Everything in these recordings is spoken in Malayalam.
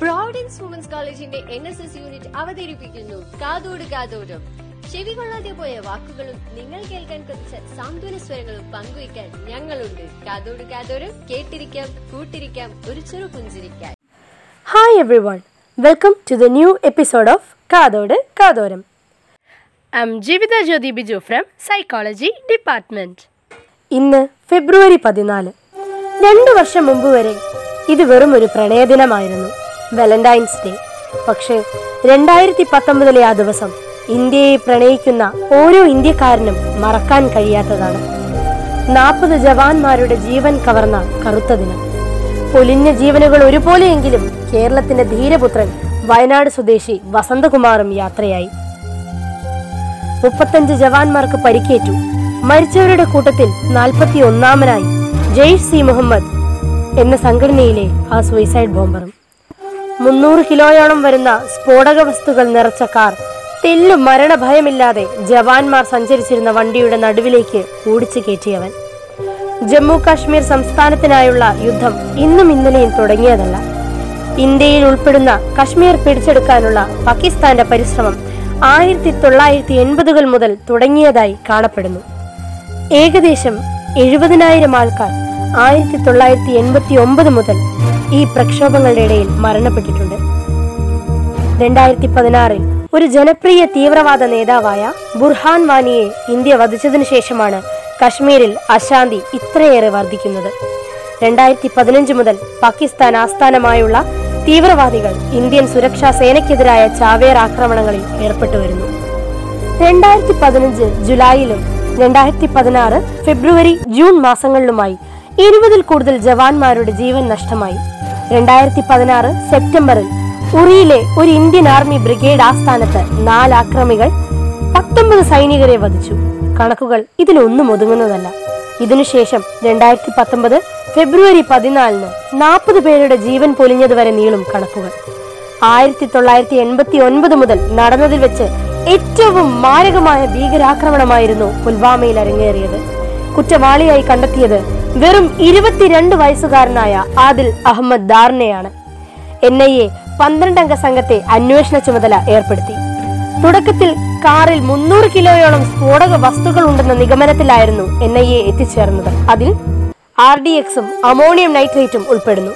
പ്രോവിഡൻസ് വുമൻസ് കോളേജിന്റെ എൻ എസ് എസ് യൂണിറ്റ് അവതരിപ്പിക്കുന്നു. കാതോട് കാതോടും. ചെവി കൊള്ളാതെ പോയ വാക്കുകളും നിങ്ങൾ കേൾക്കാൻ കൊതിച്ച സാന്ത്വന സ്വരങ്ങളും പങ്കുവയ്ക്കാൻ ഞങ്ങളുണ്ട്. കാതോട് കാതോരം കേട്ടിരിക്കാം കൂട്ടിരിക്കാം ഒരു ചെറു പുഞ്ചിരിക്കാൻ. Hi everyone welcome to the new episode of കാതോട് കാതോരം. M Jeevitha Jyothi Biju from psychology department ഇന്ന് ഫെബ്രുവരി പതിനാല്. രണ്ടു വർഷം മുമ്പ് വരെ ഇത് വെറും ഒരു പ്രണയദിനമായിരുന്നു. വാലന്റൈൻസ് ഡേ പക്ഷേ രണ്ടായിരത്തി പത്തൊമ്പതിലെ ആ ദിവസം ഇന്ത്യയെ പ്രണയിക്കുന്ന ഓരോ ഇന്ത്യക്കാരനും മറക്കാൻ കഴിയാത്തതാണ്. നാൽപ്പത് ജവാന്മാരുടെ ജീവൻ കവർന്ന കറുത്ത ദിനം. പൊലിഞ്ഞ ജീവനുകൾ ഒരുപോലെയെങ്കിലും കേരളത്തിന്റെ ധീരപുത്രൻ വയനാട് സ്വദേശി വസന്തകുമാറും യാത്രയായി. മുപ്പത്തഞ്ച് ജവാന്മാർക്ക് പരിക്കേറ്റു. മരിച്ചവരുടെ കൂട്ടത്തിൽ നാൽപ്പത്തി ഒന്നാമനായി ജെയ്ഷ് സി മുഹമ്മദ് എന്ന സംഘടനയിലെ ആ സൂയിസൈഡ് ബോംബറും മുന്നൂറ് കിലോയോളം വരുന്ന സ്ഫോടക വസ്തുക്കൾ നിറച്ച കാർ. തെല്ലും മരണഭയമില്ലാതെ ജവാന്മാർ സഞ്ചരിച്ചിരുന്ന വണ്ടിയുടെ നടുവിലേക്ക് ഓടിച്ചു കയറ്റിയവൻ. ജമ്മു കാശ്മീർ സംസ്ഥാനത്തിനായുള്ള യുദ്ധം ഇന്നും ഇന്നലെയും തുടങ്ങിയതല്ല. ഇന്ത്യയിൽ ഉൾപ്പെടുന്ന കശ്മീർ പിടിച്ചെടുക്കാനുള്ള പാകിസ്ഥാന്റെ പരിശ്രമം ആയിരത്തി തൊള്ളായിരത്തി എൺപതുകൾ മുതൽ തുടങ്ങിയതായി കാണപ്പെടുന്നു. ഏകദേശം എഴുപതിനായിരം ആൾക്കാർ ആയിരത്തി തൊള്ളായിരത്തി എൺപത്തി ഒമ്പത് മുതൽ ഈ പ്രക്ഷോഭങ്ങളുടെ ഇടയിൽ മരണപ്പെട്ടിട്ടുണ്ട്. രണ്ടായിരത്തി പതിനാറിൽ ഒരു ജനപ്രിയ തീവ്രവാദ നേതാവായ ബുർഹാൻ വാനിയെ ഇന്ത്യ വധിച്ചതിനു ശേഷമാണ് കശ്മീരിൽ അശാന്തി ഇത്രയേറെ വർദ്ധിക്കുന്നത് രണ്ടായിരത്തി പതിനഞ്ച് മുതൽ പാകിസ്ഥാൻ ആസ്ഥാനമായുള്ള തീവ്രവാദികൾ ഇന്ത്യൻ സുരക്ഷാ സേനയ്ക്കെതിരായ ചാവേർ ആക്രമണങ്ങളിൽ ഏർപ്പെട്ടു വരുന്നു. രണ്ടായിരത്തി പതിനഞ്ച് ജൂലൈയിലും രണ്ടായിരത്തി പതിനാറ് ഫെബ്രുവരി ജൂൺ മാസങ്ങളിലുമായി ഇരുപതിൽ കൂടുതൽ ജവാന്മാരുടെ ജീവൻ നഷ്ടമായി. രണ്ടായിരത്തി പതിനാറ് സെപ്റ്റംബറിൽ ഉറിയിലെ ഒരു ഇന്ത്യൻ ആർമി ബ്രിഗേഡ് ആസ്ഥാനത്ത് നാല് ആക്രമികൾ പത്തൊമ്പത് സൈനികരെ വധിച്ചു. കണക്കുകൾ ഇതിലൊന്നും ഒതുങ്ങുന്നതല്ല. ഇതിനുശേഷം രണ്ടായിരത്തി പത്തൊമ്പത് ഫെബ്രുവരി പതിനാലിന് നാൽപ്പത് പേരുടെ ജീവൻ പൊലിഞ്ഞതുവരെ നീളും കണക്കുകൾ. ആയിരത്തി തൊള്ളായിരത്തി എൺപത്തി ഒൻപത് മുതൽ നടന്നതിൽ വെച്ച് ഏറ്റവും മാരകമായ ഭീകരാക്രമണമായിരുന്നു പുൽവാമയിൽ അരങ്ങേറിയത്. കുറ്റവാളിയായി കണ്ടെത്തിയത് വെറും ഇരുപത്തിരണ്ട് വയസ്സുകാരനായ ആദിൽ അഹമ്മദ് ദാറിനെയാണ് എൻ ഐ എ പന്ത്രണ്ടംഗ സംഘത്തെ അന്വേഷണ ചുമതല ഏർപ്പെടുത്തി. തുടക്കത്തിൽ കാറിൽ മുന്നൂറ് കിലോയോളം സ്ഫോടക വസ്തുക്കൾ ഉണ്ടെന്ന നിഗമനത്തിലായിരുന്നു എൻ ഐ എ എത്തിച്ചേർന്നത്. അതിൽ ആർ ഡി എക്സും അമോണിയം നൈട്രേറ്റും ഉൾപ്പെടുന്നു.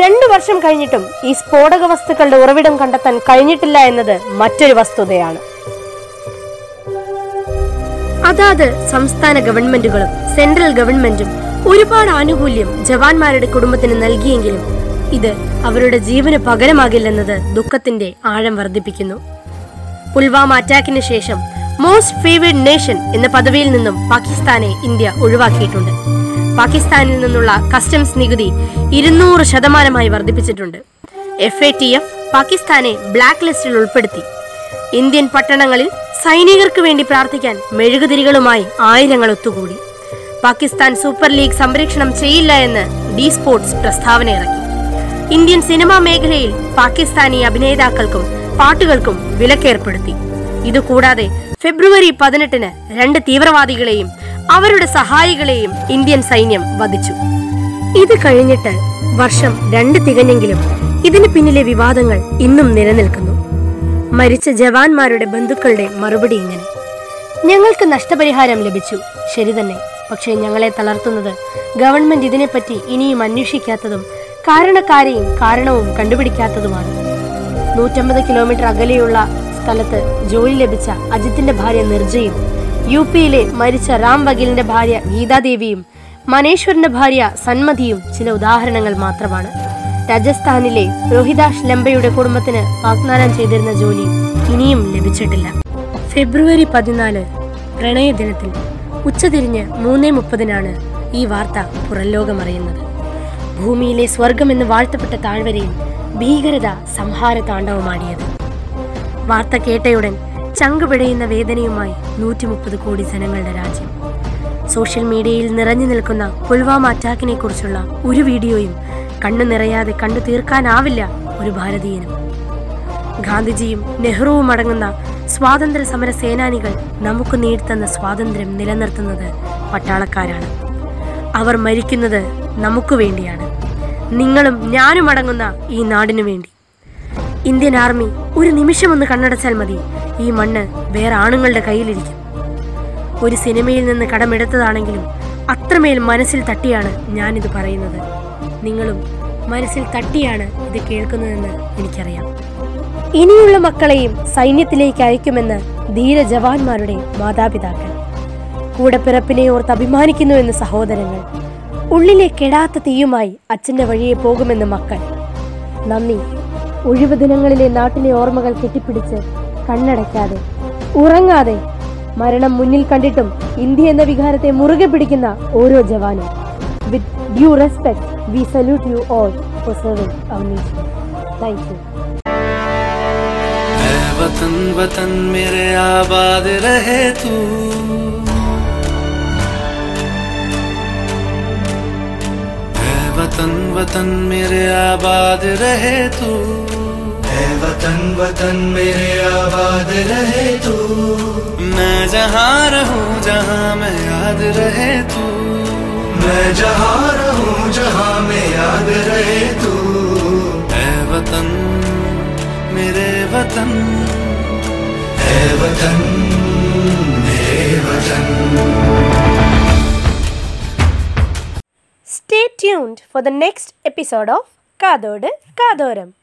രണ്ടു വർഷം കഴിഞ്ഞിട്ടും ഈ സ്ഫോടക വസ്തുക്കളുടെ ഉറവിടം കണ്ടെത്താൻ കഴിഞ്ഞിട്ടില്ല എന്നത് മറ്റൊരു വസ്തുതയാണ്. അതാത് സംസ്ഥാന ഗവൺമെന്റുകളും സെൻട്രൽ ഗവൺമെന്റും ഒരുപാട് ആനുകൂല്യം ജവാന്മാരുടെ കുടുംബത്തിന് നൽകിയെങ്കിലും ഇത് അവരുടെ ജീവന് പകരമാകില്ലെന്നത് ദുഃഖത്തിന്റെ ആഴം വർദ്ധിപ്പിക്കുന്നു. പുൽവാമ അറ്റാക്കിന് ശേഷം മോസ്റ്റ് ഫേവേർഡ് നേഷൻ എന്ന പദവിയിൽ നിന്നും പാകിസ്ഥാനെ ഇന്ത്യ ഒഴിവാക്കിയിട്ടുണ്ട്. പാകിസ്ഥാനിൽ നിന്നുള്ള കസ്റ്റംസ് നികുതി ഇരുന്നൂറ് ശതമാനമായി വർദ്ധിപ്പിച്ചിട്ടുണ്ട്. എഫ് എ ടി എഫ് പാകിസ്ഥാനെ ബ്ലാക്ക് ലിസ്റ്റിൽ ഉൾപ്പെടുത്തി. ഇന്ത്യൻ പട്ടണങ്ങളിൽ സൈനികർക്ക് വേണ്ടി പ്രാർത്ഥിക്കാൻ മെഴുകുതിരികളുമായി ആയിരങ്ങൾ ഒത്തുകൂടി. പാകിസ്ഥാൻ സൂപ്പർ ലീഗ് സംരക്ഷണം ചെയ്യില്ല എന്ന് ഡി സ്പോർട്സ് പ്രസ്താവന ഇറക്കി. ഇന്ത്യൻ സിനിമാ മേഖലയിൽ പാകിസ്ഥാനി അഭിനേതാക്കൾക്കും പാട്ടുകൾക്കും വിലക്കേർപ്പെടുത്തി. ഇതുകൂടാതെ ഫെബ്രുവരി പതിനെട്ടിന് രണ്ട് തീവ്രവാദികളെയും അവരുടെ സഹായികളെയും ഇന്ത്യൻ സൈന്യം വധിച്ചു. ഇത് കഴിഞ്ഞിട്ട് വർഷം രണ്ട് തികഞ്ഞെങ്കിലും ഇതിന് പിന്നിലെ വിവാദങ്ങൾ ഇന്നും നിലനിൽക്കുന്നു. മരിച്ച ജവാന്മാരുടെ ബന്ധുക്കളുടെ മറുപടി ഇങ്ങനെ. ഞങ്ങൾക്ക് നഷ്ടപരിഹാരം ലഭിച്ചു. ശരി തന്നെ. പക്ഷേ ഞങ്ങളെ തളർത്തുന്നത് ഗവൺമെന്റ് ഇതിനെപ്പറ്റി ഇനിയും അന്വേഷിക്കാത്തതും കാരണക്കാരെയും കാരണവും കണ്ടുപിടിക്കാത്തതുമാണ്. നൂറ്റമ്പത് കിലോമീറ്റർ അകലെയുള്ള സ്ഥലത്ത് ജോലി ലഭിച്ച അജിത്തിന്റെ ഭാര്യ നിർജയും യു പിയിലെ മരിച്ച റാം വകീലിന്റെ ഭാര്യ ഗീതാദേവിയും മനേശ്വറിന്റെ ഭാര്യ സന്മതിയും ചില ഉദാഹരണങ്ങൾ മാത്രമാണ്. രാജസ്ഥാനിലെ രോഹിതാഷ് ലംബയുടെ കുടുംബത്തിന് വാഗ്ദാനം ചെയ്തിരുന്ന ജോലി ഇനിയും ലഭിച്ചിട്ടില്ല. ഫെബ്രുവരി പതിനാല് പ്രണയ ദിനത്തിൽ ഉച്ചതിരിഞ്ഞ് മൂന്നേ മുപ്പതിനാണ് ഈ വാർത്ത പുറംലോകമറിയുന്നത്. ഭൂമിയിലെ സ്വർഗമെന്ന് വാഴ്ത്തപ്പെട്ട താഴ്വരയിൽ ഭീകരത സംഹാര താണ്ഡവമാടിയത് വാർത്ത കേട്ടയുടൻ ചങ്കുപിടയുന്ന വേദനയുമായി നൂറ്റി മുപ്പത് കോടി ജനങ്ങളുടെ രാജ്യം. സോഷ്യൽ മീഡിയയിൽ നിറഞ്ഞു നിൽക്കുന്ന പുൽവാമ അറ്റാക്കിനെ കുറിച്ചുള്ള ഒരു വീഡിയോയും കണ്ണു നിറയാതെ കണ്ടു തീർക്കാനാവില്ല ഒരു ഭാരതീയനും. ഗാന്ധിജിയും നെഹ്റുവും അടങ്ങുന്ന സ്വാതന്ത്ര്യ സമര സേനാനികൾ നമുക്ക് നേടിത്തന്ന സ്വാതന്ത്ര്യം നിലനിർത്തുന്നത് പട്ടാളക്കാരാണ്. അവർ മരിക്കുന്നത് നമുക്ക് വേണ്ടിയാണ്. നിങ്ങളും ഞാനും അടങ്ങുന്ന ഈ നാടിനു വേണ്ടി. ഇന്ത്യൻ ആർമി ഒരു നിമിഷം ഒന്ന് കണ്ണടച്ചാൽ മതി. ഈ മണ്ണ് വേറെ ആണുങ്ങളുടെ കയ്യിലിരിക്കും. ഒരു സിനിമയിൽ നിന്ന് കടമെടുത്തതാണെങ്കിലും അത്രമേൽ മനസ്സിൽ തട്ടിയാണ് ഞാനിത് പറയുന്നത്. നിങ്ങളും മനസ്സിൽ തട്ടിയാണ് ഇത് കേൾക്കുന്നതെന്ന് എനിക്കറിയാം. ഇനിയുള്ള മക്കളെയും സൈന്യത്തിലേക്ക് അയക്കുമെന്ന് ധീര ജവാന്മാരുടെ മാതാപിതാക്കൾ. കൂടപ്പിറപ്പിനെ ഓർത്ത് അഭിമാനിക്കുന്നുവെന്ന് സഹോദരങ്ങൾ. ഉള്ളിലെ കെടാത്ത തീയുമായി അച്ഛന്റെ വഴിയെ പോകുമെന്ന് മക്കൾ. നന്ദി. ഒഴിവ് ദിനങ്ങളിലെ നാട്ടിലെ ഓർമ്മകൾ കെട്ടിപ്പിടിച്ച് കണ്ണടയ്ക്കാതെ ഉറങ്ങാതെ മരണം മുന്നിൽ കണ്ടിട്ടും ഇന്ത്യ എന്ന വികാരത്തെ മുറുകെ പിടിക്കുന്ന ഓരോ ജവാനും. With due respect we salute you all for serving our nation thank you वतन वतन मेरे आबाद रहे तू। वतन वतन मेरे आबाद रहे तू। है वतन वतन मेरे आबाद रहे तू। मैं जहाँ रहूँ जहाँ मैं याद रहे तू। मैं जहाँ रहूँ जहाँ में याद रहे तू। ऐ वतन मेरे वतन है वतन Stay tuned for the next episode of Kadodu Kadoram.